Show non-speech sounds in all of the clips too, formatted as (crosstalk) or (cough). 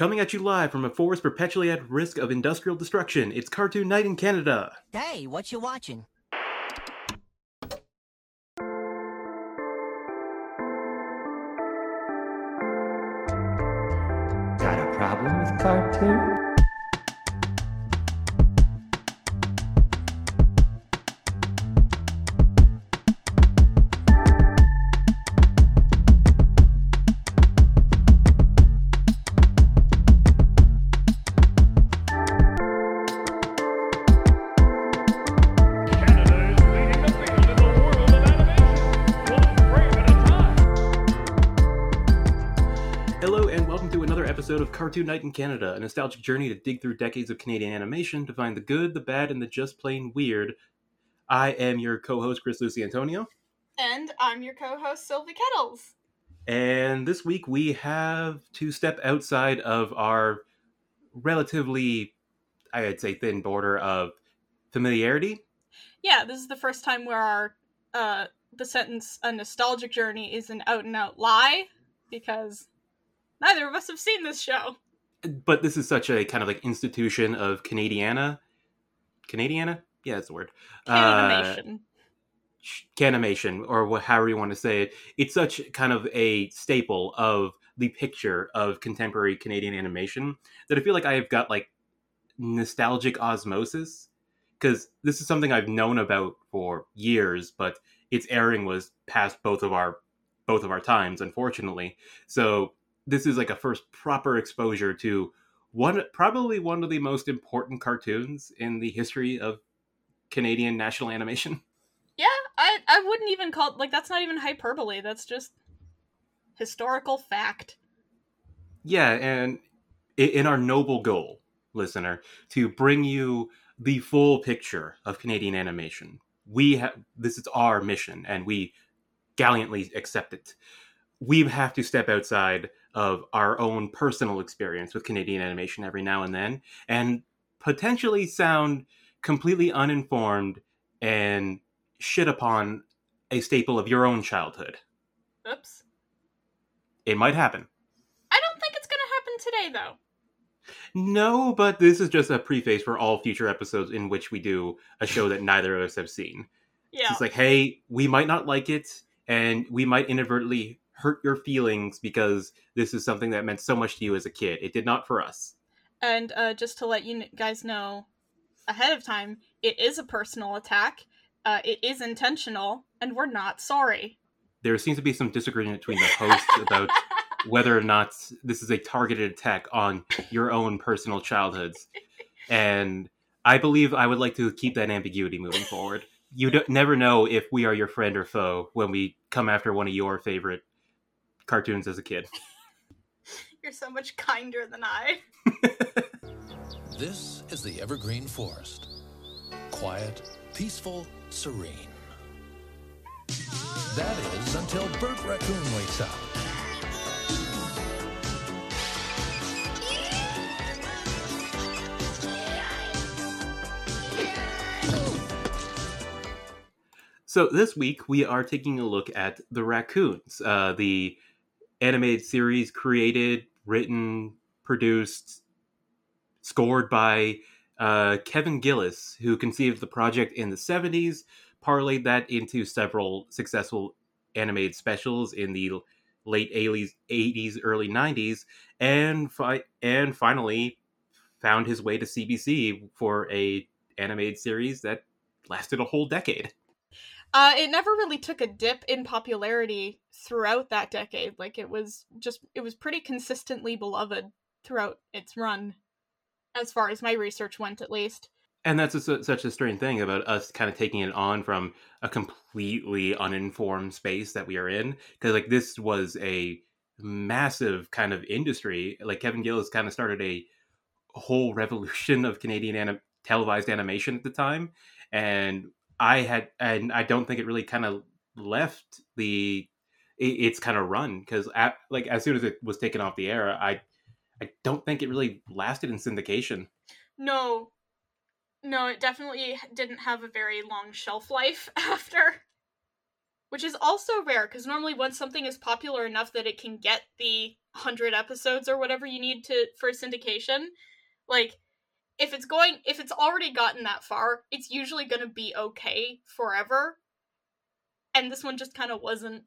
Coming at you live from a forest perpetually at risk of industrial destruction, it's Cartoon Night in Canada. Hey, what you watching? Cartoon Night in Canada, a nostalgic journey to dig through decades of Canadian animation to find the good, the bad, and the just plain weird. I am your co host, Chris Lucy Antonio, And I'm your co host, Sylvie Kettles. and this week we have to step outside of our relatively, I'd say, thin border of familiarity. Yeah, this is the first time where our uh the sentence a nostalgic journey is an out and out lie because neither of us have seen this show. But this is such a kind of like institution of Canadiana. Canadiana? Yeah, that's the word. Uh, Canimation. sh- Canimation, or wha- however you want to say it. It's such kind of a staple of the picture of contemporary Canadian animation that I feel like I have got like nostalgic osmosis because this is something I've known about for years, but its airing was past both of our both of our times, unfortunately. So this is like a first proper exposure to one probably one of the most important cartoons in the history of Canadian national animation. (laughs) yeah, I I wouldn't even call like that's not even hyperbole. That's just historical fact. Yeah, and in our noble goal, listener, to bring you the full picture of Canadian animation, we have this is our mission, and we gallantly accept it. We have to step outside of our own personal experience with Canadian animation every now and then, and potentially sound completely uninformed and shit upon a staple of your own childhood. Oops. It might happen. I don't think it's gonna happen today though. No, but this is just a preface for all future episodes in which we do a show that neither of us have seen. Yeah. It's like, hey, we might not like it, and we might inadvertently hurt your feelings because this is something that meant so much to you as a kid. It did not for us. And uh, just to let you guys know ahead of time, it is a personal attack. Uh, it is intentional, and we're not sorry. There seems to be some disagreement between the hosts about (laughs) whether or not this is a targeted attack on your own personal childhoods. And I believe I would like to keep that ambiguity moving forward. You never know if we are your friend or foe when we come after one of your favorite cartoons as a kid. (laughs) You're so much kinder than I. This is the Evergreen Forest. Quiet, peaceful, serene. That is until Bert Raccoon wakes up. So this week we are taking a look at the Raccoons, uh, the animated series created, written, produced, scored by uh, Kevin Gillis, who conceived the project in the '70s, parlayed that into several successful animated specials in the late 80s, 80s early 90s, and fi- and finally found his way to CBC for a animated series that lasted a whole decade. Uh, it never really took a dip in popularity throughout that decade. Like it was just, it was pretty consistently beloved throughout its run, as far as my research went, at least. And that's a, such a strange thing about us kind of taking it on from a completely uninformed space that we are in. Because, like, this was a massive kind of industry. Like, Kevin Gillis kind of started a whole revolution of Canadian anim- televised animation at the time. And I had, and I don't think it really kind of left the it, its kind of run because, like, as soon as it was taken off the air, I, I don't think it really lasted in syndication. No, no, it definitely didn't have a very long shelf life (laughs) after. Which is also rare, because normally once something is popular enough that it can get the 100 episodes or whatever you need to for syndication like if it's going if it's already gotten that far it's usually going to be okay forever and this one just kind of wasn't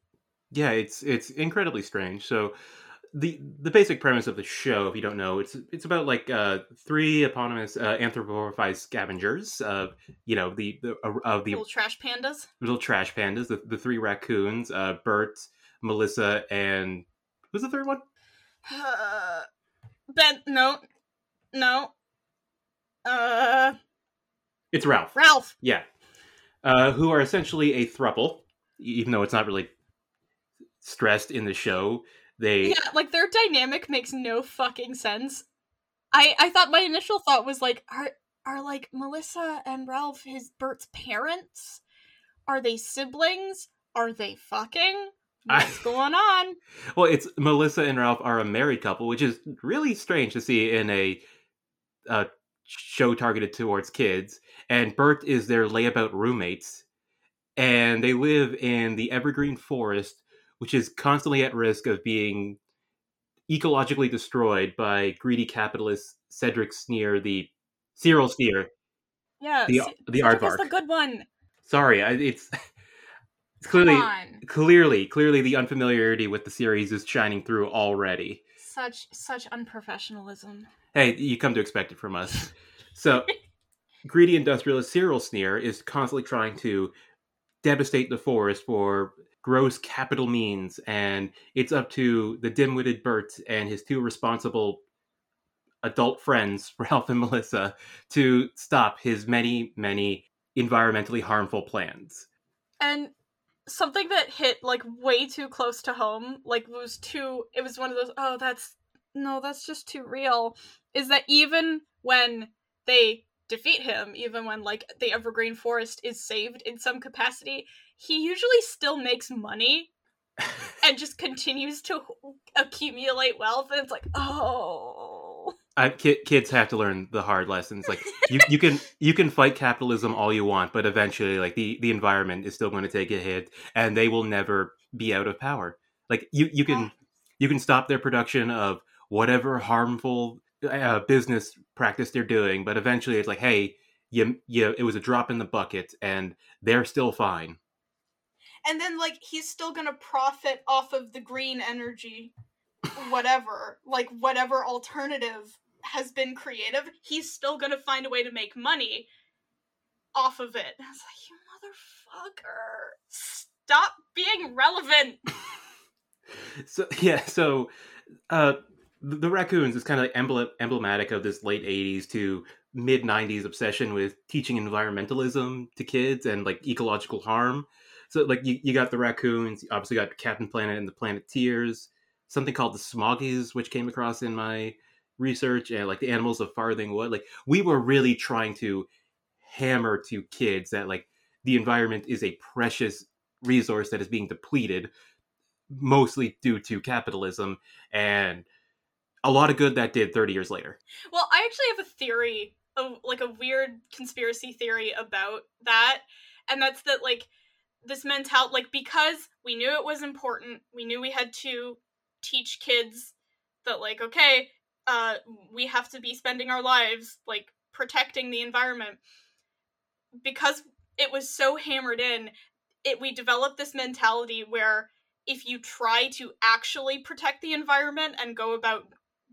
Yeah, it's it's incredibly strange. So the the basic premise of the show, if you don't know, it's it's about like uh, three eponymous uh, anthropomorphized scavengers of you know the the uh, of the little trash pandas little trash pandas, the, the three raccoons, uh, Bert, Melissa, and who's the third one? uh, (sighs) ben no no uh It's Ralph. ralph. Yeah, uh, who are essentially a thruple, even though it's not really stressed in the show. They yeah like their dynamic makes no fucking sense. I i thought my initial thought was like are are like melissa and ralph his bert's parents? Are they siblings? Are they fucking? I- what's (laughs) going on? Well, it's Melissa and Ralph are a married couple, which is really strange to see in a uh, show targeted towards kids. And Bert is their layabout roommates, and they live in the evergreen forest, which is constantly at risk of being ecologically destroyed by greedy capitalist Cedric Sneer, the Cyril Sneer. yeah The- C- the Cedric aardvark. the good one Sorry, I, it's it's clearly clearly clearly the unfamiliarity with the series is shining through already. Such such unprofessionalism hey, you come to expect it from us. So, (laughs) greedy industrialist Cyril Sneer is constantly trying to devastate the forest for gross capital means, and it's up to the dim-witted Bert and his two responsible adult friends, (laughs) Ralph and Melissa, to stop his many, many environmentally harmful plans. and something that hit like way too close to home like was too it was one of those oh that's no that's just too real is that even when they defeat him even when like the evergreen forest is saved in some capacity he usually still makes money (laughs) and just continues to accumulate wealth and it's like oh I, ki- kids have to learn the hard lessons. Like you, you can you can fight capitalism all you want, but eventually, like the, the environment is still going to take a hit, and they will never be out of power. Like you you can you can stop their production of whatever harmful uh, business practice they're doing, but eventually, it's like, hey, you you it was a drop in the bucket, and they're still fine. and then like he's still gonna profit off of the green energy whatever like whatever alternative has been creative he's still gonna find a way to make money off of it. I was like you motherfucker. Stop being relevant. (laughs) So yeah so uh the, the raccoons is kind of like emblem, emblematic of this late 80s to mid 90s obsession with teaching environmentalism to kids and like ecological harm. So like you, you got the raccoons you obviously got captain planet and the planeteers something called the smoggies which came across in my research and like the animals of farthing wood like we were really trying to hammer to kids that like the environment is a precious resource that is being depleted mostly due to capitalism and a lot of good that did 30 years later. well i actually have a theory of like a weird conspiracy theory about that and that's that like this mentality like because we knew it was important we knew we had to teach kids that like okay uh we have to be spending our lives like protecting the environment. Because it was so hammered in it we developed this mentality where if you try to actually protect the environment and go about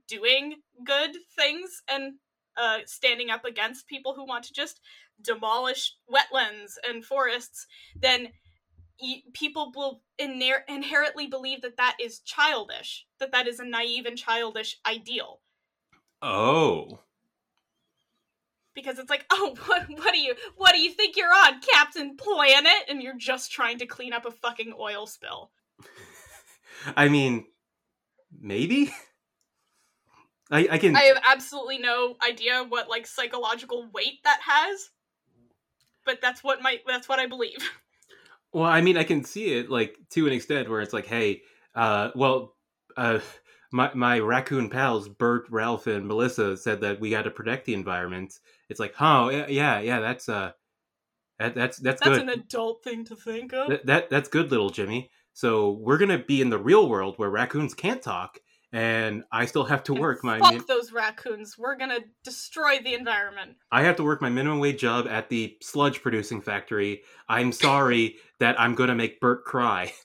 doing good things and uh, standing up against people who want to just demolish wetlands and forests, then people will iner- inherently believe that that is childish, that that is a naive and childish ideal. Oh. Because it's like, oh, (laughs) what, what do you, what do you think you're on, Captain Planet? And you're just trying to clean up a fucking oil spill. (laughs) I mean, maybe? (laughs) I, I can. I have absolutely no idea what like psychological weight that has, but that's what my that's what I believe. Well, I mean, I can see it like to an extent where it's like, hey, uh, well, uh, my my raccoon pals, Bert, Ralph, and Melissa said that we got to protect the environment. It's like, oh, yeah, yeah, yeah that's uh, that, that's that's, That's good. an adult thing to think of. That, that that's good, little Jimmy. So we're gonna be in the real world where raccoons can't talk, and I still have to And work my fuck min- those raccoons. We're gonna destroy the environment. I have to work my minimum wage job at the sludge producing factory. I'm sorry that I'm gonna make Bert cry. (laughs)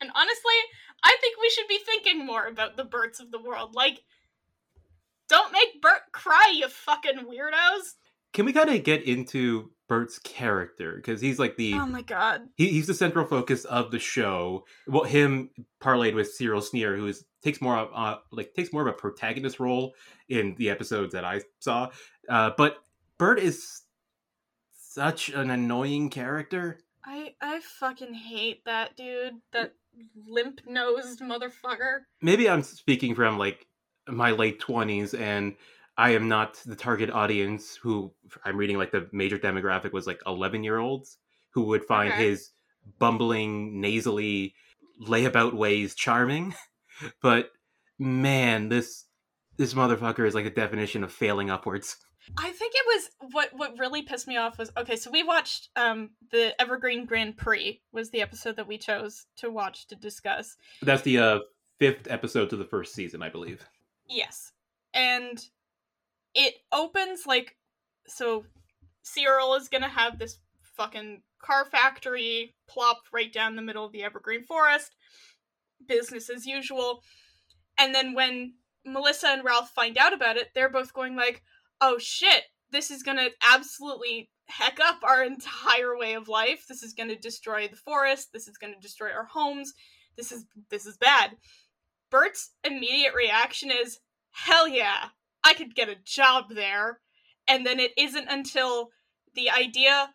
And honestly, I think we should be thinking more about the birds of the world. Like, don't make Bert cry, you fucking weirdos. Can we kind of get into Bert's character because he's like the Oh my god. he, he's the central focus of the show. Well, him parlayed with Cyril Sneer, who is takes more of uh, like takes more of a protagonist role in the episodes that I saw. Uh, but Bert is such an annoying character. I I fucking hate that dude. That limp nosed motherfucker. Maybe I'm speaking from like my late twenties, and I am not the target audience. Who I'm reading like the major demographic was like 11 year olds who would find Okay. his bumbling, nasally layabout ways charming. (laughs) But man, this this motherfucker is like a definition of failing upwards. I think it was what what really pissed me off was okay, so we watched um the Evergreen Grand Prix was the episode that we chose to watch to discuss. That's the uh, fifth episode to the first season, I believe. Yes. And it opens like so Cyril is gonna have this fucking car factory plopped right down the middle of the evergreen forest. Business as usual. And then when Melissa and Ralph find out about it, they're both going like, "Oh shit, this is going to absolutely heck up our (laughs) entire way of life. This is going to destroy the forest. This is going to destroy our homes. This is this is bad." Bert's immediate reaction is, "Hell yeah, I could get a job there." And then it isn't until the idea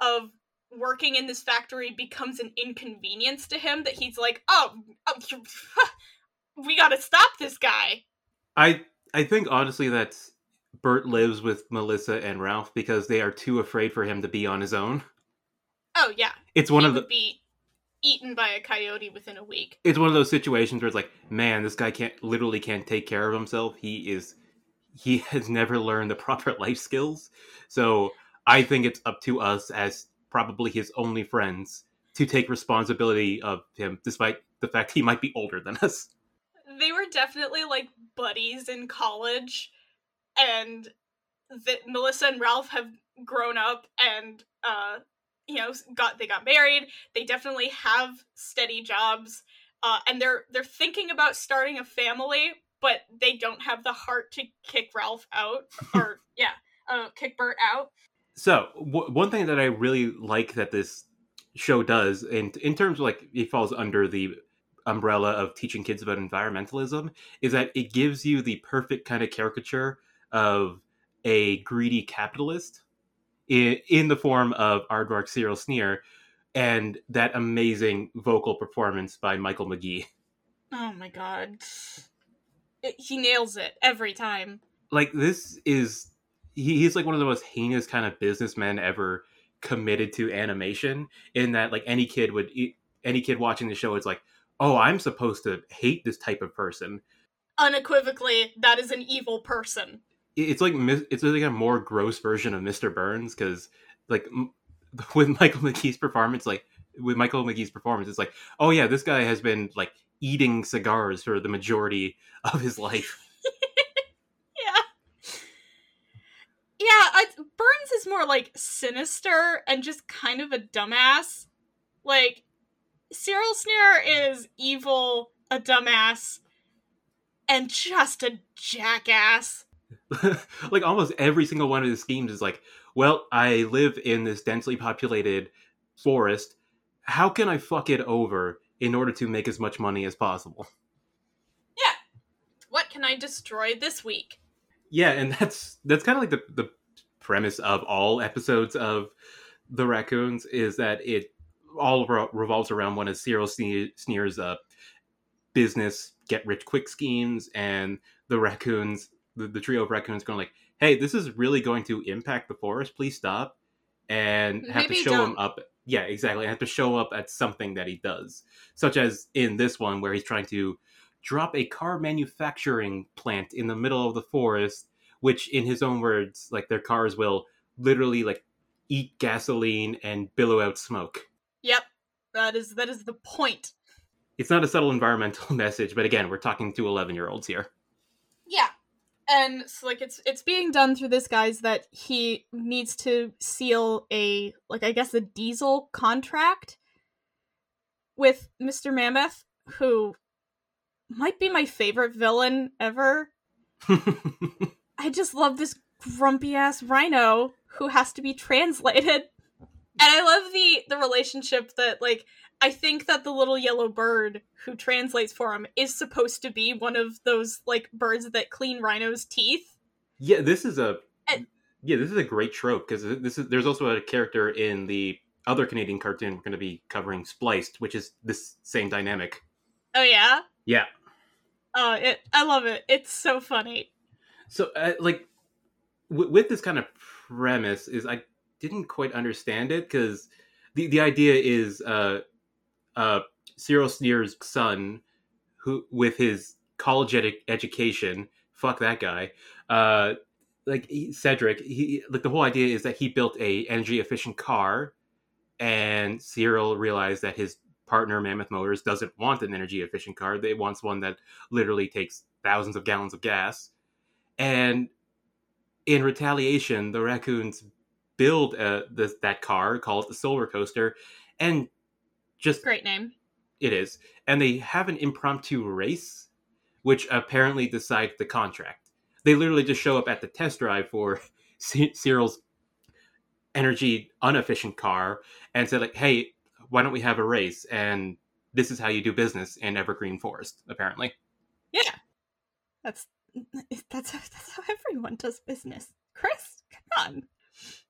of working in this factory becomes an inconvenience to him that he's like, "Oh, oh (laughs) we got to stop this guy." I I think honestly that Bert lives with Melissa and Ralph because they are too afraid for him to be on his own. Oh yeah, It's one he of the be eaten by a coyote within a week. it's one of those situations where it's like, man, this guy can't literally can't take care of himself. He is he (laughs) has never learned the proper life skills. So I think it's up to us as probably his only friends to take responsibility of him, despite the fact he might be older than us. They were definitely like buddies in college, and that Melissa and Ralph have grown up and uh, you know got they got married. They definitely have steady jobs, uh, and they're they're thinking about starting a family, but they don't have the heart to kick Ralph out or (laughs) yeah, uh, kick Bert out. So w- one thing that I really like that this show does, and in terms of like it falls under the umbrella of teaching kids about environmentalism, is that it gives you the perfect kind of caricature of a greedy capitalist in, in the form of Aardvark Cyril Sneer and that amazing vocal performance by Michael Magee. Oh my god, he nails it every time. like this is he, he's like one of the most heinous kind of businessmen ever committed to animation in that like any kid would any kid watching the show is like oh i'm supposed to hate this type of person Unequivocally, that is an evil person. It's like it's like a more gross version of mr burns because like (laughs) with michael Magee's performance like with michael Magee's performance it's like oh yeah this guy has been like eating cigars for the majority of his life (laughs) Yeah. Yeah, I, Burns is more like sinister and just kind of a dumbass. Like, Cyril Sneer is evil, a dumbass, and just a jackass. (laughs) like almost every single one of his schemes is like, well, I live in this densely populated forest. How can I fuck it over in order to make as much money as possible? Yeah. What can I destroy this week? Yeah, and that's that's kind of like the the premise of all episodes of the raccoons is that it all re- revolves around one of Cyril Sne- Sneer's uh, business get rich quick schemes, and the raccoons, the, the trio of raccoons, going like, "Hey, this is really going to impact the forest. Please stop," and have Maybe to show him don't. up. Yeah, exactly. Have to show up at something that he does, such as in this one where he's trying to drop a car manufacturing plant in the middle of the forest which in his own words like their cars will literally like eat gasoline and billow out smoke Yep, that is that is the point. it's not a subtle environmental (laughs) message, but again, we're talking to 11 year olds here. Yeah. And so like it's it's being done through this guy's that he needs to seal a like I guess a diesel contract with Mr. Mammoth, who might be my favorite villain ever. (laughs) I just love this grumpy ass rhino who has to be translated. And I love the the relationship that like I think that the little yellow bird who translates for him is supposed to be one of those like birds that clean rhinos' teeth. yeah, this is a And- yeah, this is a great trope because this is there's also a character in the other Canadian cartoon we're going to be covering, Spliced, which is this same dynamic. Oh yeah. Yeah. Oh, it I love it. It's so funny. So, uh, like, w- with this kind of premise, is I didn't quite understand it because the the idea is uh, uh, Cyril Sneer's son, who with his college edu- education, fuck that guy. Uh, like he, Cedric, he like the whole idea is that he built a energy efficient car, and Cyril realized that his partner Mammoth Motors doesn't want an energy efficient car. They wants one that literally takes thousands of gallons of gas. And in retaliation, the raccoons build uh, that car, call it the Solar Coaster, and just Great name. it is. And they have an impromptu race, which apparently decides the contract. They literally just show up at the test drive for (laughs) C- Cyril's energy inefficient car and said, like, hey, why don't we have a race? And this is how you do business in Evergreen Forest, apparently. Yeah. That's (laughs) that's that's how everyone does business. Chris, come on.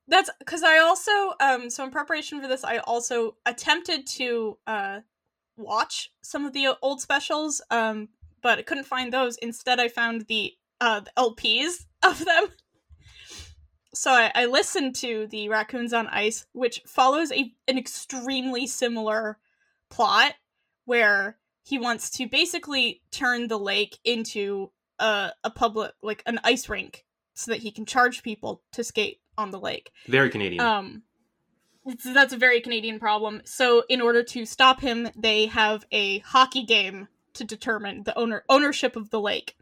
That's because I also um so in preparation for this I also attempted to uh watch some of the old specials um but I couldn't find those. Instead I found the uh the LPs (laughs) of them. So I, I listened to the Raccoons on Ice, which follows a an extremely similar plot where he wants to basically turn the lake into a, a public like an ice rink so that he can charge people to skate on the lake Very Canadian. um that's a very canadian problem so in order to stop him they have a hockey game to determine the owner ownership of the lake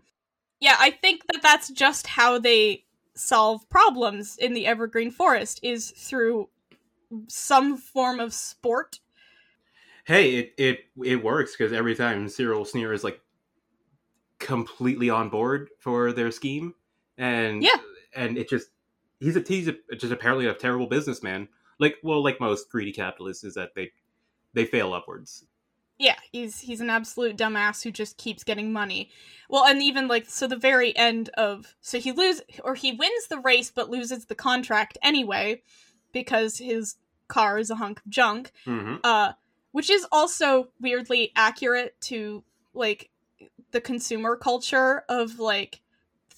yeah i think that that's just how they solve problems in the evergreen forest is through some form of sport hey, it it it works because every time Cyril Sneer is like completely on board for their scheme, and Yeah. and it just he's a he's a, just apparently a terrible businessman. Like well, like most greedy capitalists, is that they they fail upwards. yeah he's he's an absolute dumbass who just keeps getting money well and even like so the very end of so he lose or he wins the race but loses the contract anyway because his car is a hunk of junk hmm uh which is also weirdly accurate to like the consumer culture of like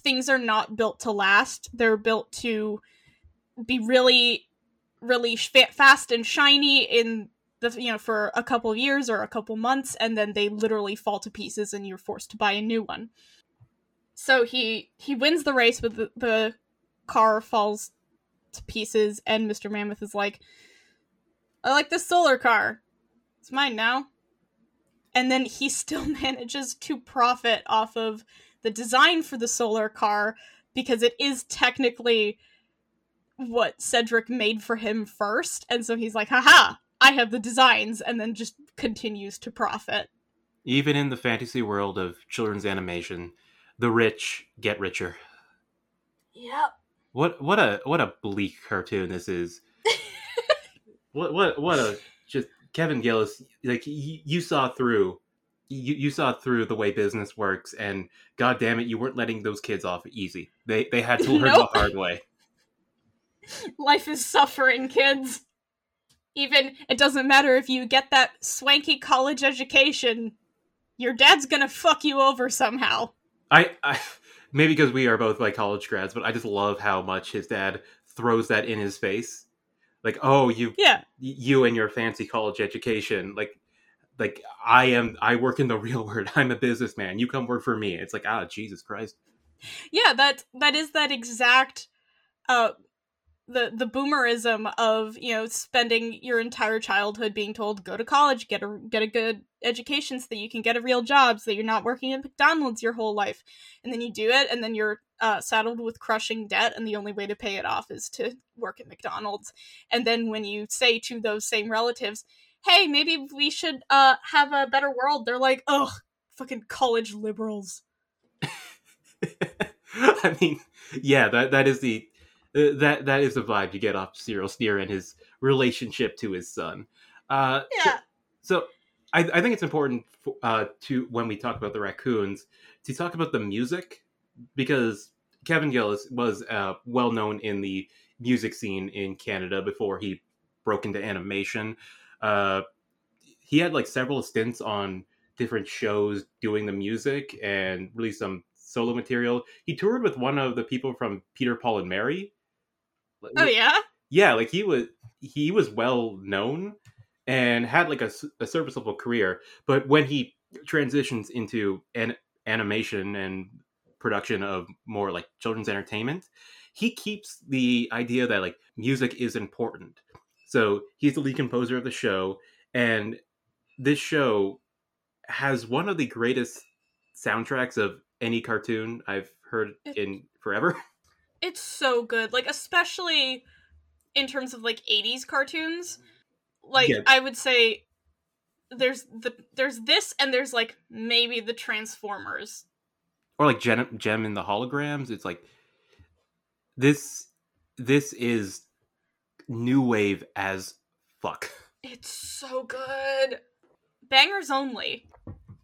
things are not built to last. They're built to be really really fast and shiny in the you know for a couple years or a couple months and then they literally fall to pieces and you're forced to buy a new one. So he he wins the race but the, the car falls to pieces and mr mammoth is like i like this solar car. It's mine now. And then he (laughs) still manages to profit off of the design for the solar car because it is technically what Cedric made for him first. And so he's like, haha, I have the designs, and then just continues to profit. Even in the fantasy world of children's animation, the rich get richer. Yep. What what a what a bleak cartoon this is. (laughs) what what what a just Kevin Gillis like you, you saw through you, you saw through the way business works and god damn it you weren't letting those kids off easy. They they had to learn Nope. the hard way. (laughs) Life is suffering, kids. Even it doesn't matter if you get that swanky college education, your dad's gonna fuck you over somehow. I, I maybe because we are both like college grads, but I just love how much his dad throws that in his face. Like, oh, you Yeah. you and your fancy college education like like i am i work in the (laughs) real world. I'm a businessman. You come work for me. It's like ah jesus christ. Yeah, that that is that exact uh the the boomerism of you know spending your entire childhood being told go to college get a get a good education so that you can get a real job so that you're not working at mcdonald's your whole life. And then you do it and then you're uh, saddled with crushing debt and the only way to pay it off is to work at mcdonald's. And then when you say to those same relatives hey maybe we should uh have a better world they're like ugh fucking college liberals (laughs) I mean, yeah, that that is the uh, that that is the vibe you get off Cyril Sneer and his relationship to his son. Uh, yeah so I, I think it's important for, uh, to when we talk about the raccoons to talk about the music because Kevin Gillis was uh, well known in the music scene in Canada before he broke into animation. Uh, he had like several stints on different shows doing the music and released some solo material. He toured with one of the people from Peter Paul and Mary. oh yeah yeah, like he was he was well known and had like a serviceable career. But when he transitions into an animation and production of more like children's entertainment, he keeps the idea that like music is important. So he's the lead composer of the show, and this show has one of the greatest soundtracks of any cartoon I've heard in forever. (laughs) it's so good like especially in terms of like 80s cartoons like Yeah. i would say there's the there's this and there's like maybe the transformers or like Jem, Jem in the holograms. It's like this. This is new wave as fuck. it's so good bangers only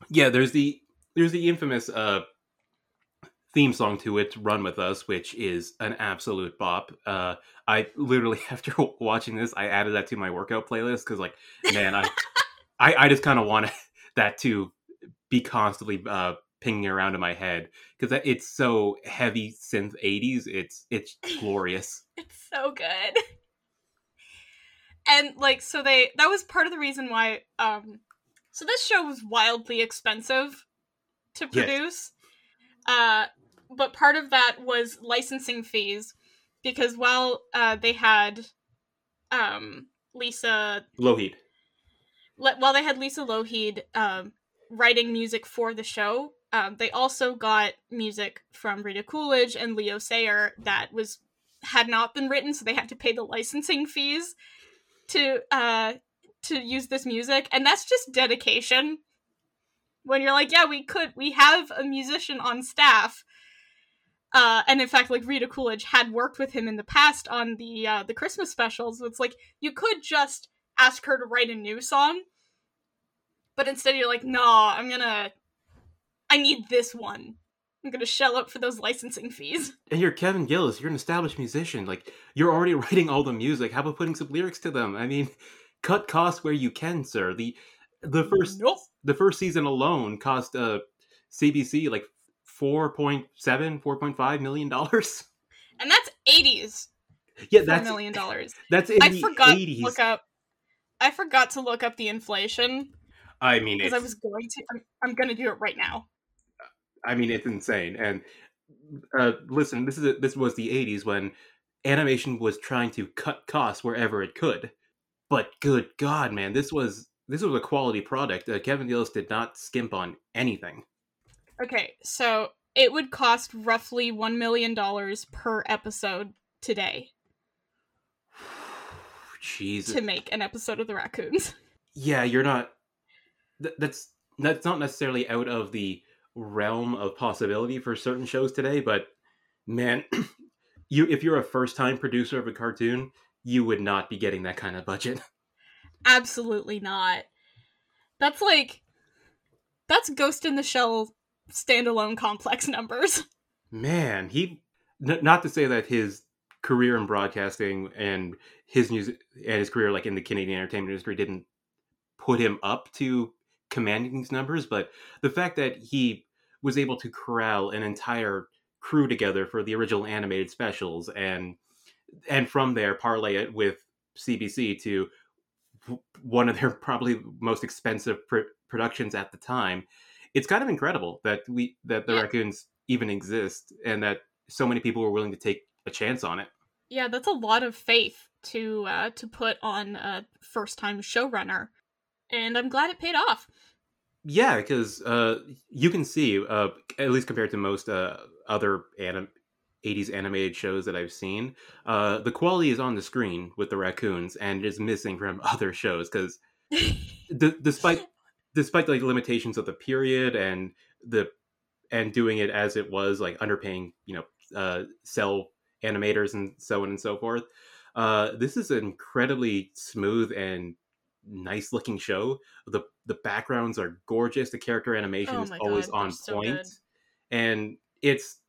Yeah, there's the there's the infamous uh theme song to it, "Run with Us," which is an absolute bop. Uh, I literally (laughs) after watching this, I added that to my workout playlist because, like, man, I (laughs) I, I just kind of want (laughs) that to be constantly uh, pinging around in my head because it's so heavy synth 80s. It's it's glorious. it's so good and like so they that was part of the reason why um so this show was wildly expensive to Yes. produce uh but part of that was licensing fees because while uh they had um lisa Lougheed. le- while they had lisa Lougheed um writing music for the show um, they also got music from rita coolidge and leo sayer that was had not been written so they had to pay the licensing fees to uh to use this music and that's just dedication. When you're like yeah we could we have a musician on staff uh and in fact like rita coolidge had worked with him in the past on the uh the christmas specials so it's like you could just ask her to write a new song but instead you're like no i'm gonna i need this one i'm gonna shell out for those licensing fees (laughs) And you're Kevin Gillis. You're an established musician. Like you're already (laughs) writing all the music. How about putting some lyrics to them? I mean, (laughs) cut costs where you can, sir. The the first nope the first season alone cost uh CBC like 4.7 4.5 million dollars. and that's 80s Yeah, that's million dollars that's in i forgot 80s. to look up i forgot to look up the inflation I mean, because i was going to I'm, I'm gonna do it right now I mean, it's insane. And uh, listen, this is a, this was the '80s when animation was trying to cut costs wherever it could. But good God, man, this was this was a quality product. Uh, Kevin Gillis did not skimp on anything. Okay, so it would cost roughly $1 million per episode today (sighs) Jesus, to make an episode of The Raccoons. yeah, you're not. Th- that's that's not necessarily out of the realm of possibility for certain shows today. But man, (clears throat) you if you're a first time producer of a cartoon, you would not be getting that kind of budget. (laughs) Absolutely not. That's like. That's Ghost in the Shell standalone complex numbers. (laughs) Man, he n- not to say that his career in broadcasting and his music and his career like in the Canadian entertainment industry didn't put him up to commanding these numbers, but the fact that he was able to corral an entire crew together for the original animated specials and and from there parlay it with CBC to one of their (laughs) probably most expensive pr- productions at the time. It's kind of incredible that we that the Yeah. raccoons even exist and that so many people were willing to take a chance on it. Yeah, that's a lot of faith to uh, to put on a first time showrunner, and I'm glad it paid off. Yeah, because uh, you can see, uh, at least compared to most uh, other anim- 80s animated shows that I've seen, uh, the quality is on the screen with the raccoons and is missing from (laughs) other shows because (laughs) d- despite despite like limitations of the period and the and doing it as it was like underpaying you know uh cel animators and so on and so forth uh this is incredibly smooth and nice looking show the the backgrounds are gorgeous the character animation Oh is always God, on so point good. and it's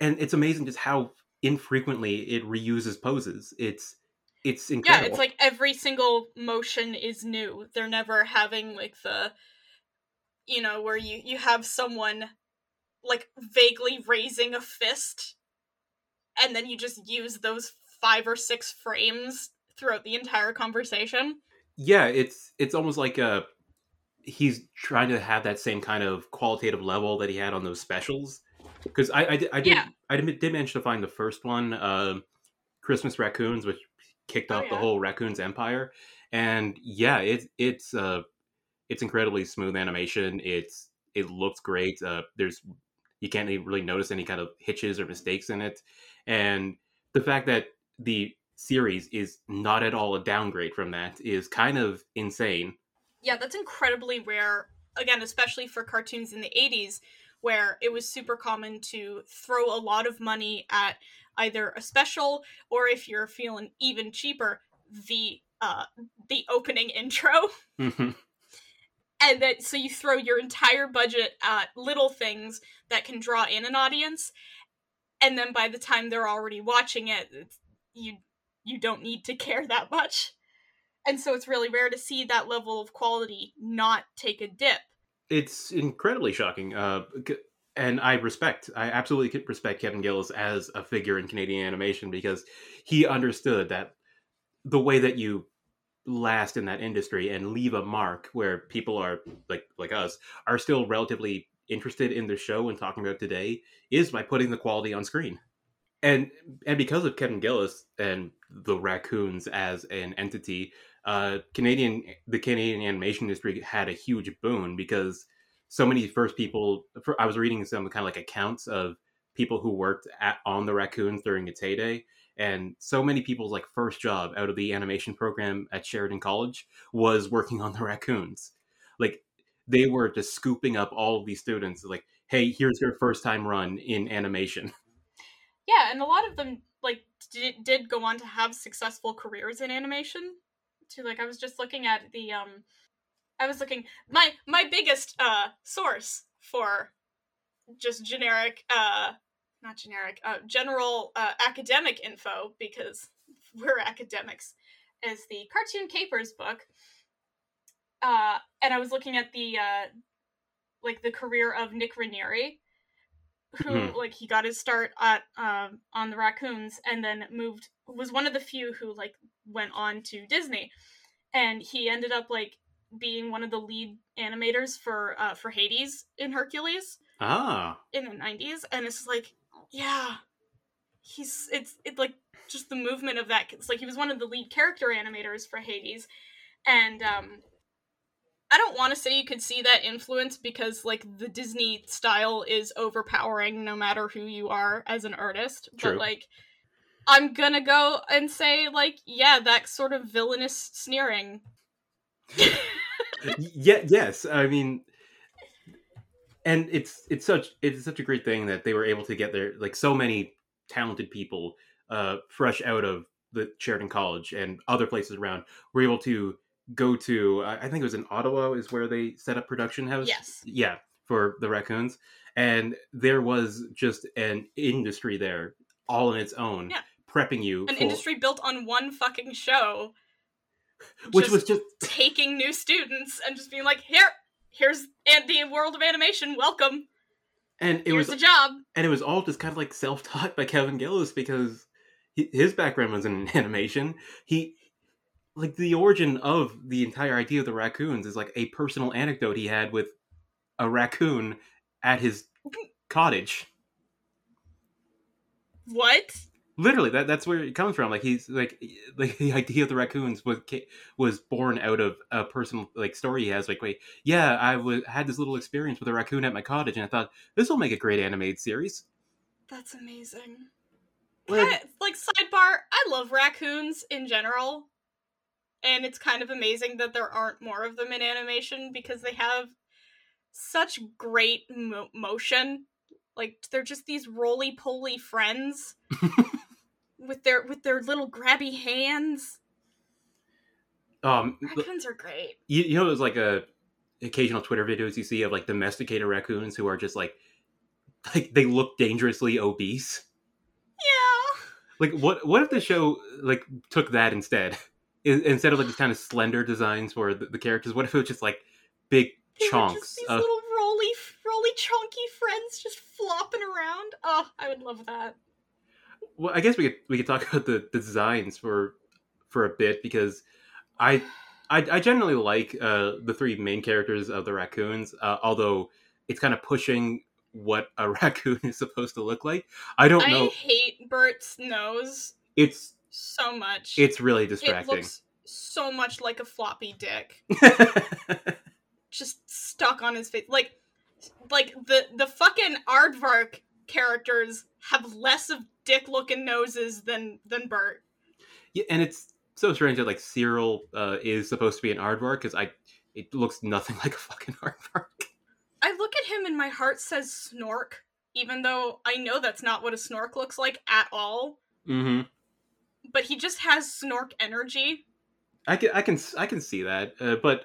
and it's amazing just how infrequently it reuses poses it's it's incredible. yeah, it's like every single motion is new. They're never having like the you know, where you you have someone like vaguely raising a fist and then you just use those 5 or 6 frames throughout the entire conversation. Yeah it's it's almost like uh he's trying to have that same kind of qualitative level that he had on those specials. Because I, I did I did Yeah. I did, did manage to find the first one um Christmas raccoons which kicked Oh, off the whole raccoons empire. And yeah it's it's uh it's incredibly smooth animation. It's it looks great. Uh there's you can't even really notice any kind of hitches or mistakes in it. And the fact that the series is not at all a downgrade from that is kind of insane Yeah, that's incredibly rare. Again, especially for cartoons in the 80s, where it was super common to throw a lot of money at either a special or if you're feeling even cheaper, the uh the opening (laughs) intro. Mhm. And then so you throw your entire budget at little things that can draw in an audience, and then by the time they're already watching it, you you don't need to (laughs) care that much. And so it's really rare to see that level of quality not take a dip. it's incredibly shocking uh and i respect i absolutely respect kevin gillis as a figure in canadian animation because he understood that the way that you last in that industry and leave a mark where people are like like us are still relatively interested in the show and talking about today is by putting the quality on screen and and because of kevin gillis and the raccoons as an entity uh canadian the canadian animation industry had a huge boon because so many first people for, i was reading some kind of like accounts of people who worked at on the raccoons during its heyday and so many people's like first job out of the animation program at sheridan college was working on the raccoons. Like they were just scooping up all of these students like hey here's your first time run in animation Yeah, and a lot of them like did, did go on to have successful careers in animation. To like I was just looking at the um I was looking my my biggest uh source for just generic uh not generic uh general uh academic info because (laughs) we're academics is the Cartoon Capers book. Uh and I was looking at the uh like the career of Nick Ranieri who Mhm. like he got his start at um on the raccoons and then moved was one of the few who like went on to disney. And he ended up like being one of the lead animators for uh for hades in hercules ah. in the 90s and it's like yeah he's it's it's like just the movement of that it's like he was one of the lead character animators for hades. And um i don't want to say you could see that influence because like the disney style is overpowering no matter who you are as an artist True. but like i'm gonna go and say like yeah that sort of villainous sneering yeah yes i mean and it's it's such it's such a great thing that they were able to get their like so many talented people uh fresh out of the sheridan college and other places around were able to go to i think it was in ottawa is where they set up production house Yes. yeah for the raccoons and there was just an industry there all in its own Yeah. prepping you an for- industry built on one fucking show (laughs) which just was just (laughs) taking new students and just being like, here, here's an- the world of animation. Welcome. and it Here's was a job. and it was all just kind of like self-taught by Kevin Gillis because his background was in (laughs) animation. He like the origin of the entire idea of the raccoons is like a personal anecdote he had with a raccoon at his cottage. What? literally that that's where it comes from like he's like (laughs) like the idea of the raccoons was was born out of a personal like story he has like wait yeah i was had this little experience with a raccoon at my cottage and i thought this will make a great animated series That's amazing. Like- like sidebar, I love raccoons in general. And it's kind of amazing that there aren't more of them in animation because they have such great mo- motion. Like they're just these roly-poly friends (laughs) with their with their little grabby hands. um Raccoons are great. you, you know there's like a occasional twitter videos you see of like domesticated raccoons who are just like like they look dangerously obese Yeah. like what what if the show like took that instead (laughs) Instead of like these kind of slender designs for the, the characters what if it was just like big They chunks just these of little roly, roly, chunky friends just flopping around. Oh, I would love that. well i guess we could we could talk (laughs) about the, the designs for for a bit because i i, I generally like uh the three main characters of the raccoons uh, although it's kind of pushing what a (laughs) raccoon is supposed to look like i don't I know I hate Bert's nose it's so much. it's really distracting. it looks so much like a floppy dick, (laughs) just stuck on his face. Like, like the the fucking Aardvark characters have less of dick-looking noses than than Bert. Yeah, and it's so strange that like Cyril uh, is supposed to be an aardvark because I it looks nothing (laughs) like a fucking aardvark. I look at him and my heart says snork, even though I know that's not what a snork looks like at all. Mm-hmm. But he just has snork energy. I can I can I can see that, uh, but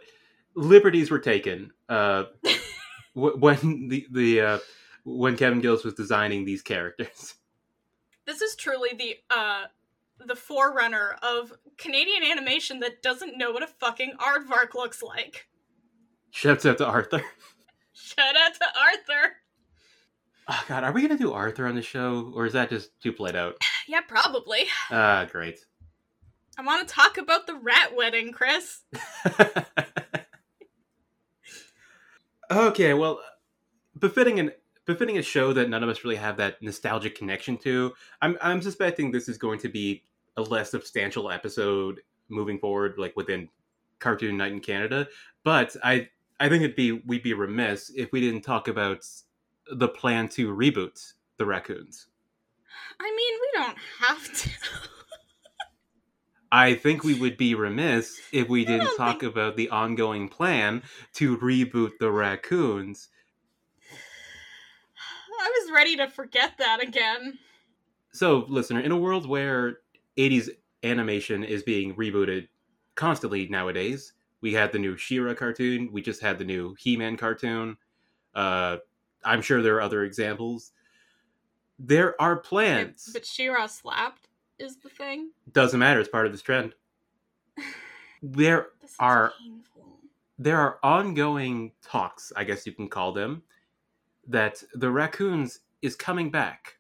liberties were taken uh, (laughs) w- when the the uh, when Kevin Gillis was designing these characters. (laughs) This is truly the uh the forerunner of Canadian animation that doesn't know what a fucking aardvark looks like. Shouts out to Arthur. (laughs) Shout out to Arthur. Oh God, are we gonna do Arthur on the show, or is that just too played out? (sighs) Yeah, probably. (sighs) Ah, great. I want to talk about the rat wedding, Chris. (laughs) okay, well, befitting an befitting a show that none of us really have that nostalgic connection to, I'm I'm suspecting this is going to be a less substantial episode moving forward, like within Cartoon Night in Canada. But I I think it'd be we'd be remiss if we didn't talk about the plan to reboot the raccoons. I mean, we don't have to. (laughs) I think we would be remiss if we didn't talk about the ongoing plan to reboot the raccoons. (sighs) I was ready to forget that again. So, listener, in a world where 80s animation is being rebooted constantly nowadays, we had the new She-Ra cartoon, we just had the new He-Man cartoon. Uh, I'm sure there are other examples. There are plans. But She-Ra slapped is the thing. Doesn't matter, it's part of this trend. (sighs) There This Are- painful. there are ongoing talks, I guess you can call them, that the raccoons is coming back.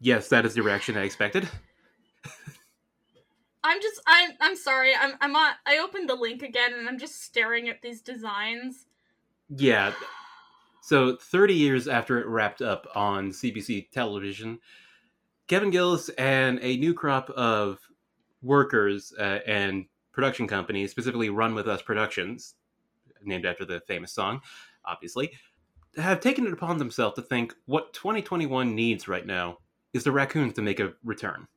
Yes, that is the reaction I expected. (laughs) I'm just I'm I'm sorry. I'm I'm on I opened the link again and I'm just staring at these designs. Yeah. (sighs) (sighs) So 30 years after it wrapped up on CBC television, Kevin Gillis and a new crop of workers uh, and production companies, specifically Run With Us Productions, named after the famous song, obviously, have taken it upon themselves to think what 2021 needs right now is the raccoons to make a return.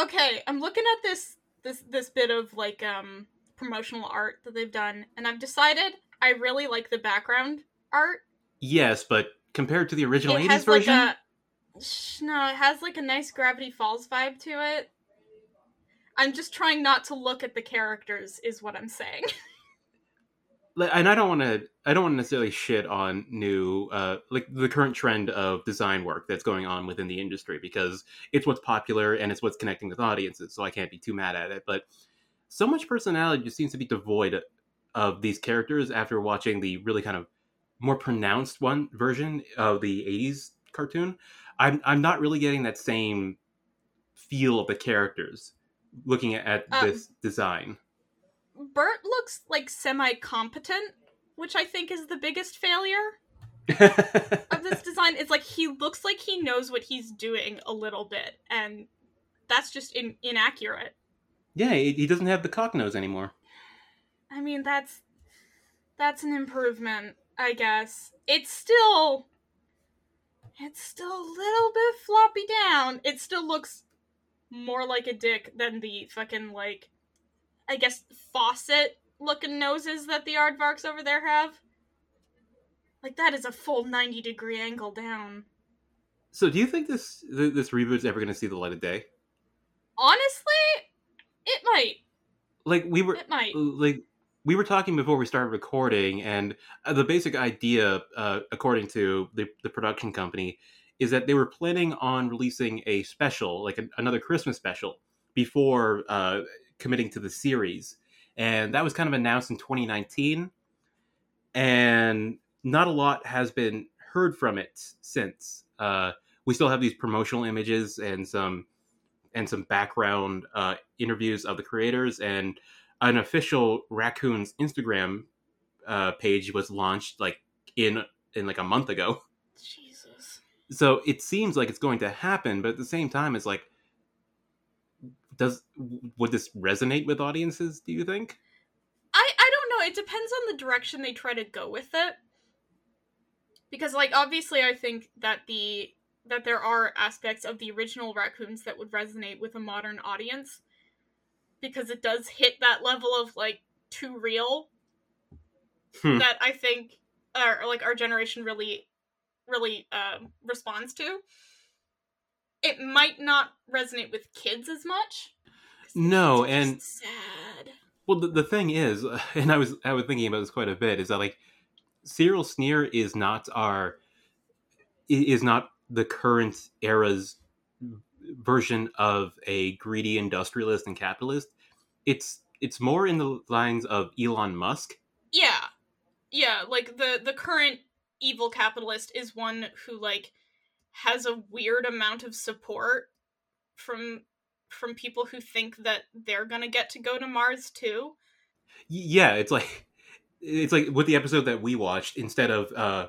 Okay, I'm looking at this this this bit of like um promotional art that they've done and I've decided I really like the background art. Yes, but compared to the original it 80s has version, like a Sh- no, it has like a nice Gravity Falls vibe to it. I'm just trying not to look at the characters is what I'm saying. (laughs) Like, and I don't want to I don't want to necessarily shit on new uh like the current trend of design work that's going on within the industry because it's what's popular and it's what's connecting with audiences so I can't be too mad at it but so much personality just seems to be devoid of these characters after watching the really kind of more pronounced one version of the 80s cartoon I'm I'm not really getting that same feel of the characters looking at Um, this design Bert looks like semi competent, which I think is the biggest failure. (laughs) of this design is like he looks like he knows what he's doing a little bit, and that's just in- inaccurate. yeah, he, he doesn't have the cock nose anymore. I mean, that's that's an improvement, I guess. It's still it's still a little bit floppy down. It still looks more like a dick than the fucking like I guess faucet looking noses that the aardvarks over there have. Like that is a full 90 degree angle down. So, do you think this th- this reboot's ever going to see the light of day? Honestly, it might. Like we were, It might. like we were talking before we started recording, and uh, the basic idea, uh, according to the, the production company, is that they were planning on releasing a special, like an, another Christmas special, before uh, committing to the series, and that was kind of announced in 2019, and not a lot has been heard from it since. Uh, we still have these promotional images and some and some background uh, interviews of the creators and an official raccoons instagram uh, page was launched like in in like a month ago (laughs) Jesus. so it seems like it's going to happen but at the same time it's like does would this resonate with audiences do you think I I don't know. It depends on the direction they try to go with it. Because like obviously I think that the that there are aspects of the original raccoons that would resonate with a modern audience because it does hit that level of like too real Hmm. that I think or like our generation really really um responds to. It might not resonate with kids as much. No, and- sad. Well, the, the thing is, (laughs) and I was I was thinking about this quite a bit, is that like Cyril Sneer is not our is not the current era's version of a greedy industrialist and capitalist. It's it's more in the lines of Elon Musk. yeah. Yeah like the the current evil capitalist is one who like has a weird amount of support from from people who think that they're gonna get to go to mars too. Yeah, it's like it's like with the episode that we watched instead of uh,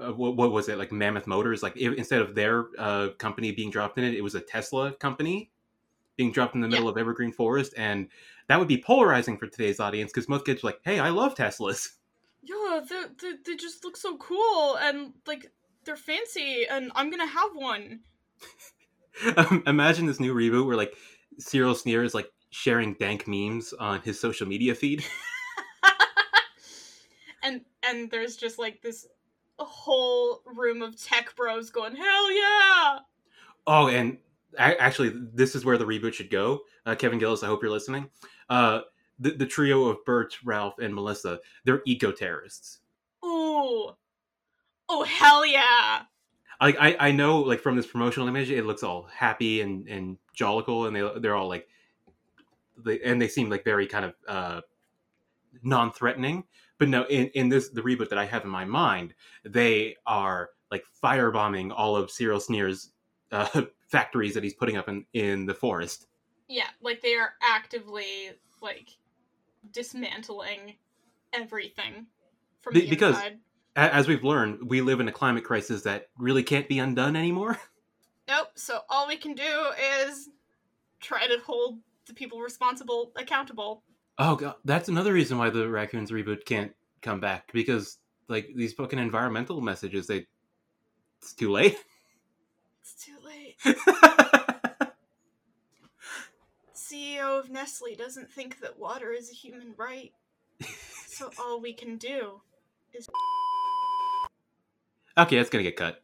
uh what, what was it like Mammoth Motors like instead of their uh company being dropped in it it was a Tesla company being dropped in the middle of Evergreen Forest and that would be polarizing for today's audience because most kids are like hey I love Teslas. Yeah they, they, they just look so cool and like they're fancy and i'm gonna have one. (laughs) Um, Imagine this new reboot where like Cyril Sneer is like sharing dank memes on his social media feed. (laughs) and and there's just like this whole room of tech bros going hell yeah! Oh, and actually, this is where the reboot should go. Uh, Kevin Gillis, I hope you're listening. Uh, the, the trio of Bert, Ralph, and Melissa, they're eco terrorists. Oh, oh hell yeah I, I I know like from this promotional image, it looks all happy and and jollical, and they they're all like, they and they seem like very kind of uh, non-threatening. But no, in in this the reboot that I have in my mind, they are like firebombing all of Cyril Sneer's uh, (laughs) factories that he's putting up in in the forest. Yeah, like they are actively like dismantling everything from Be- the because- inside. As we've learned, we live in a climate crisis that really can't be undone anymore. (laughs) Nope. So all we can do is try to hold the people responsible accountable. Oh god, that's another reason why the raccoons reboot can't come back because like these fucking environmental messages, they it's too late. It's too. CEO of Nestle doesn't think that water is a human right. so (laughs) all we can do is okay, that's gonna get cut.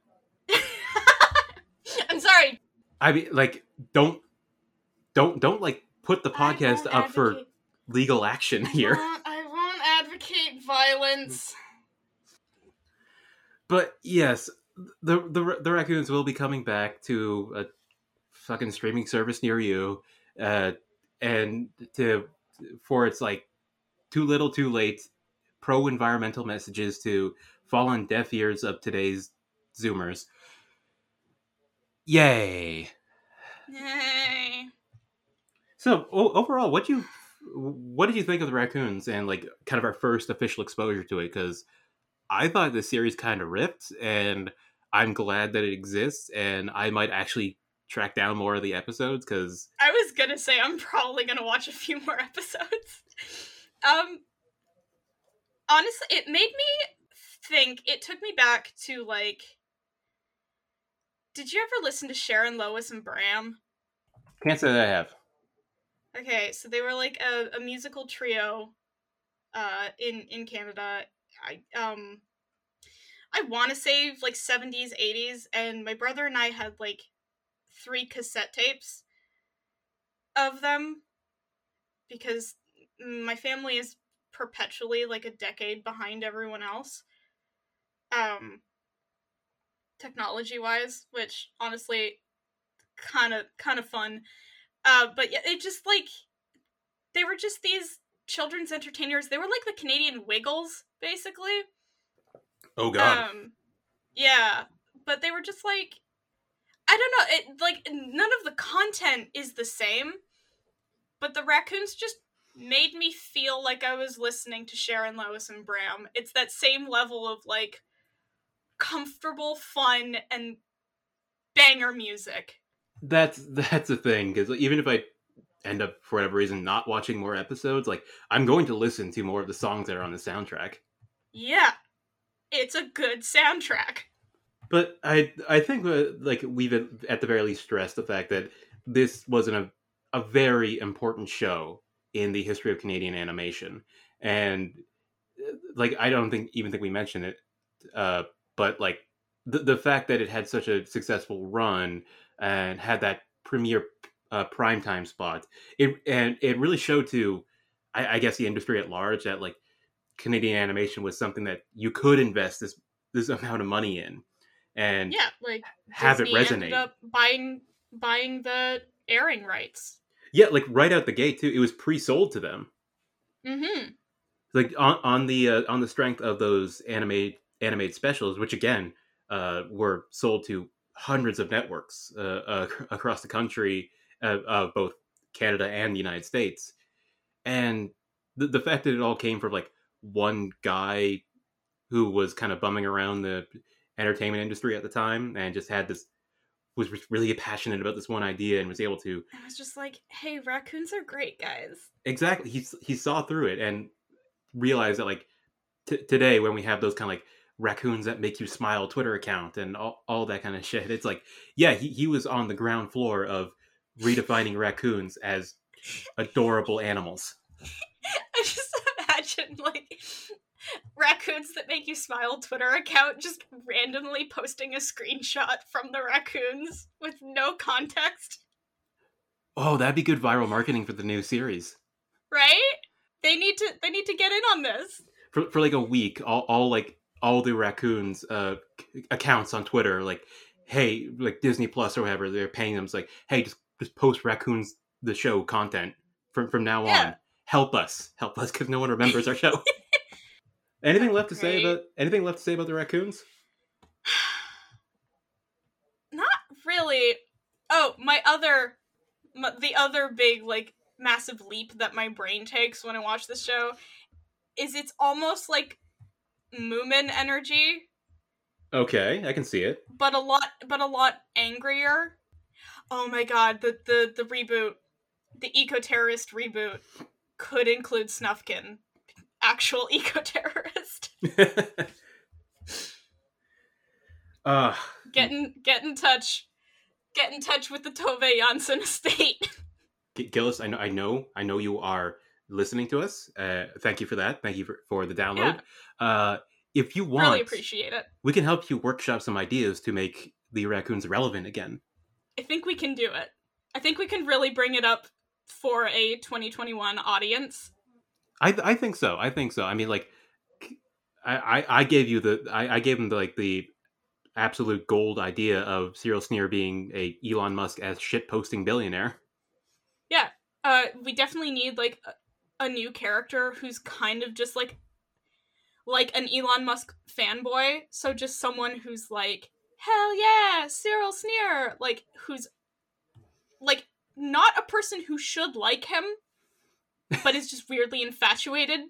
(laughs) I'm sorry. I mean, like, don't, don't, don't like put the podcast up for legal action I here. won't- I won't advocate violence. But yes, the the the raccoons will be coming back to a fucking streaming service near you, uh, and to for its like too little, too late, pro environmental messages to fall on deaf ears of today's Zoomers. Yay! Yay. So o- overall, what you what did you think of the raccoons and like kind of our first official exposure to it? Because I thought the series kind of ripped, and I'm glad that it exists. And I might actually track down more of the episodes because I was gonna say I'm probably gonna watch a few more (laughs) episodes. um, honestly, it made me think. It took me back to like. Did you ever listen to Sharon Lois and Bram? can't say that I have. Okay, so they were like a, a musical trio uh in in Canada. I um I want to say like 70s, 80s and my brother and I had like three cassette tapes of them because my family is perpetually like a decade behind everyone else. Um technology wise, which honestly kind of kind of fun. Uh, but yeah, it just like they were just these children's entertainers. They were like the Canadian Wiggles, basically. Oh god. Um, yeah, but they were just like, I don't know. It like none of the content is the same, but the raccoons just made me feel like I was listening to Sharon Lois and Bram. It's that same level of like comfortable fun and banger music. that's that's the thing because even if I end up for whatever reason not watching more episodes, like I'm going to listen to more of the songs that are on the soundtrack. Yeah, it's a good soundtrack. But I I think like we've at at the very least stressed the fact that this wasn't a a very important show in the history of Canadian animation, and uh, like I don't think even think we mentioned it, uh, but like the the fact that it had such a successful run and had that premiere uh, primetime spot, it and it really showed to I, I guess the industry at large that like Canadian animation was something that you could invest this this amount of money in, and Yeah, like have it Disney ended resonate. up buying buying the airing rights. Yeah, like right out the gate too. It was pre-sold to them. Mm-hmm. Like on on the uh, on the strength of those animated animated specials, which again uh, were sold to hundreds of networks uh, uh, across the country, uh, both Canada and the United States, and the the fact that it all came from like one guy who was kind of bumming around the entertainment industry at the time and just had this was really passionate about this one idea and was able to I was just like, hey, raccoons are great, guys. exactly he he saw through it and realized that like t- today when we have those kind of like raccoons that make you smile twitter account and all, all that kind of (laughs) shit it's like yeah he, he was on the ground floor of redefining raccoons as (laughs) adorable animals I just imagine (laughs) like raccoons that make you smile Twitter account just randomly posting a screenshot from the raccoons with no context, oh that'd be good viral marketing for the new series right? They need to they need to get in on this. for, for like a week all, all like all the raccoons uh accounts on twitter like hey like disney plus or whatever they're paying them it's like hey just just post raccoons the show content from from now Yeah. on help us. Help us because no one remembers our show. (laughs) Anything left to say about anything left to say about the raccoons? (sighs) Not really. Oh, my other m- the other big like massive leap that my brain takes when I watch this show is it's almost like Moomin energy, okay i can see it. But a lot but a lot angrier. Oh my god, the the the reboot, the eco terrorist reboot could include Snufkin, actual (laughs) eco terrorist. uh (laughs) Get in get in touch. Get in touch with the Tove Jansson estate. (laughs) Gillis, I know, I know, I know you are listening to us. Uh, thank you for that. Thank you for, for the download. Uh, if you want, really appreciate it. we can help you workshop some ideas to make the raccoons relevant again. I think we can do it. I think we can really bring it up for a 2021 audience. I, I think so. I think so. I mean, like, I, I, I gave you the, I, I gave him the, like the absolute gold idea of Cyril Sneer being a Elon Musk as shit posting billionaire. Yeah, uh, we definitely need like a, a new character who's kind of just like like an Elon Musk fanboy. So just someone who's like, hell yeah, Cyril Sneer, like who's like not a person who should like him, but is just weirdly infatuated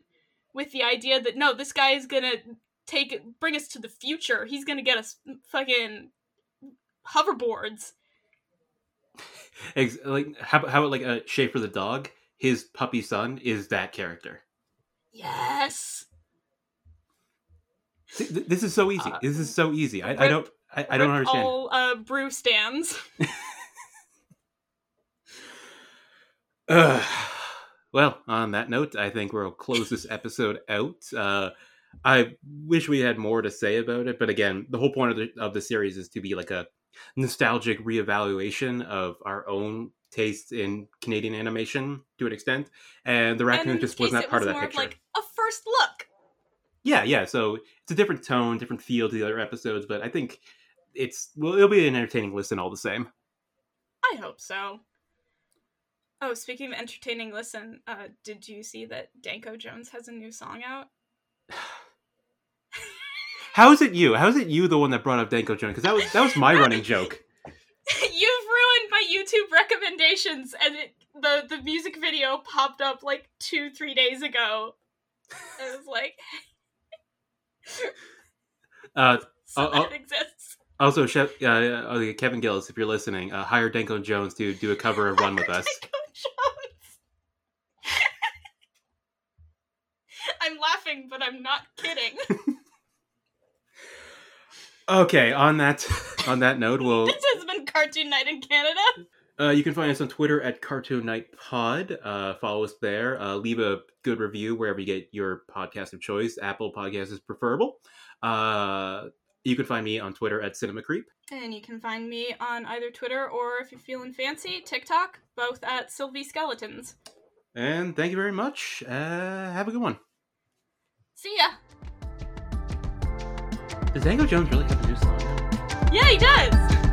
with the idea that no, this guy is gonna take bring us to the future. He's gonna get us fucking hoverboards. Ex- like how how about like a Schaeffer the dog? His puppy son is that character. Yes. See, th- This is so easy. Uh, this is so easy. I, I don't I, I don't understand. All uh, brew stands. (laughs) Ugh. (sighs) well, on that note, I think we'll close this episode out. Uh, I wish we had more to say about it, but again, the whole point of the, of the series is to be like a nostalgic reevaluation of our own tastes in Canadian animation to an extent, and the raccoon this just was not part was of that more picture. like a first look. Yeah, yeah. So it's a different tone, different feel to the other episodes, but I think it's well, it'll be an entertaining listen all the same. I hope so. Oh, speaking of entertaining, listen, uh, did you see that Danko Jones has a new song out? (sighs) How is it you? How is it you the one that brought up Danko Jones? Because that was that was my running (laughs) joke. You've ruined my YouTube recommendations, and it, the the music video popped up like two three days ago. I was like, (laughs) Uh, so Oh, oh. that exists. Also, Chef, uh, uh, Kevin Gillis, if you're listening, uh, hire Danko Jones to do a cover of "Run with Us." (laughs) (laughs) I'm laughing, but I'm not kidding. (laughs) Okay, on that on that note, we'll this has been Cartoon Night in Canada. uh, you can find us on Twitter at Cartoon Night Pod. Uh, follow us there. Uh, leave a good review wherever you get your podcast of choice. Apple Podcast is preferable. You can find me on Twitter at Cinema Creep. And you can find me on either Twitter or if you're feeling fancy, TikTok, both at Sylvie Skeletons. And thank you very much. Uh, have a good one. See ya. Does Danko Jones really have a new song? Yeah, he does.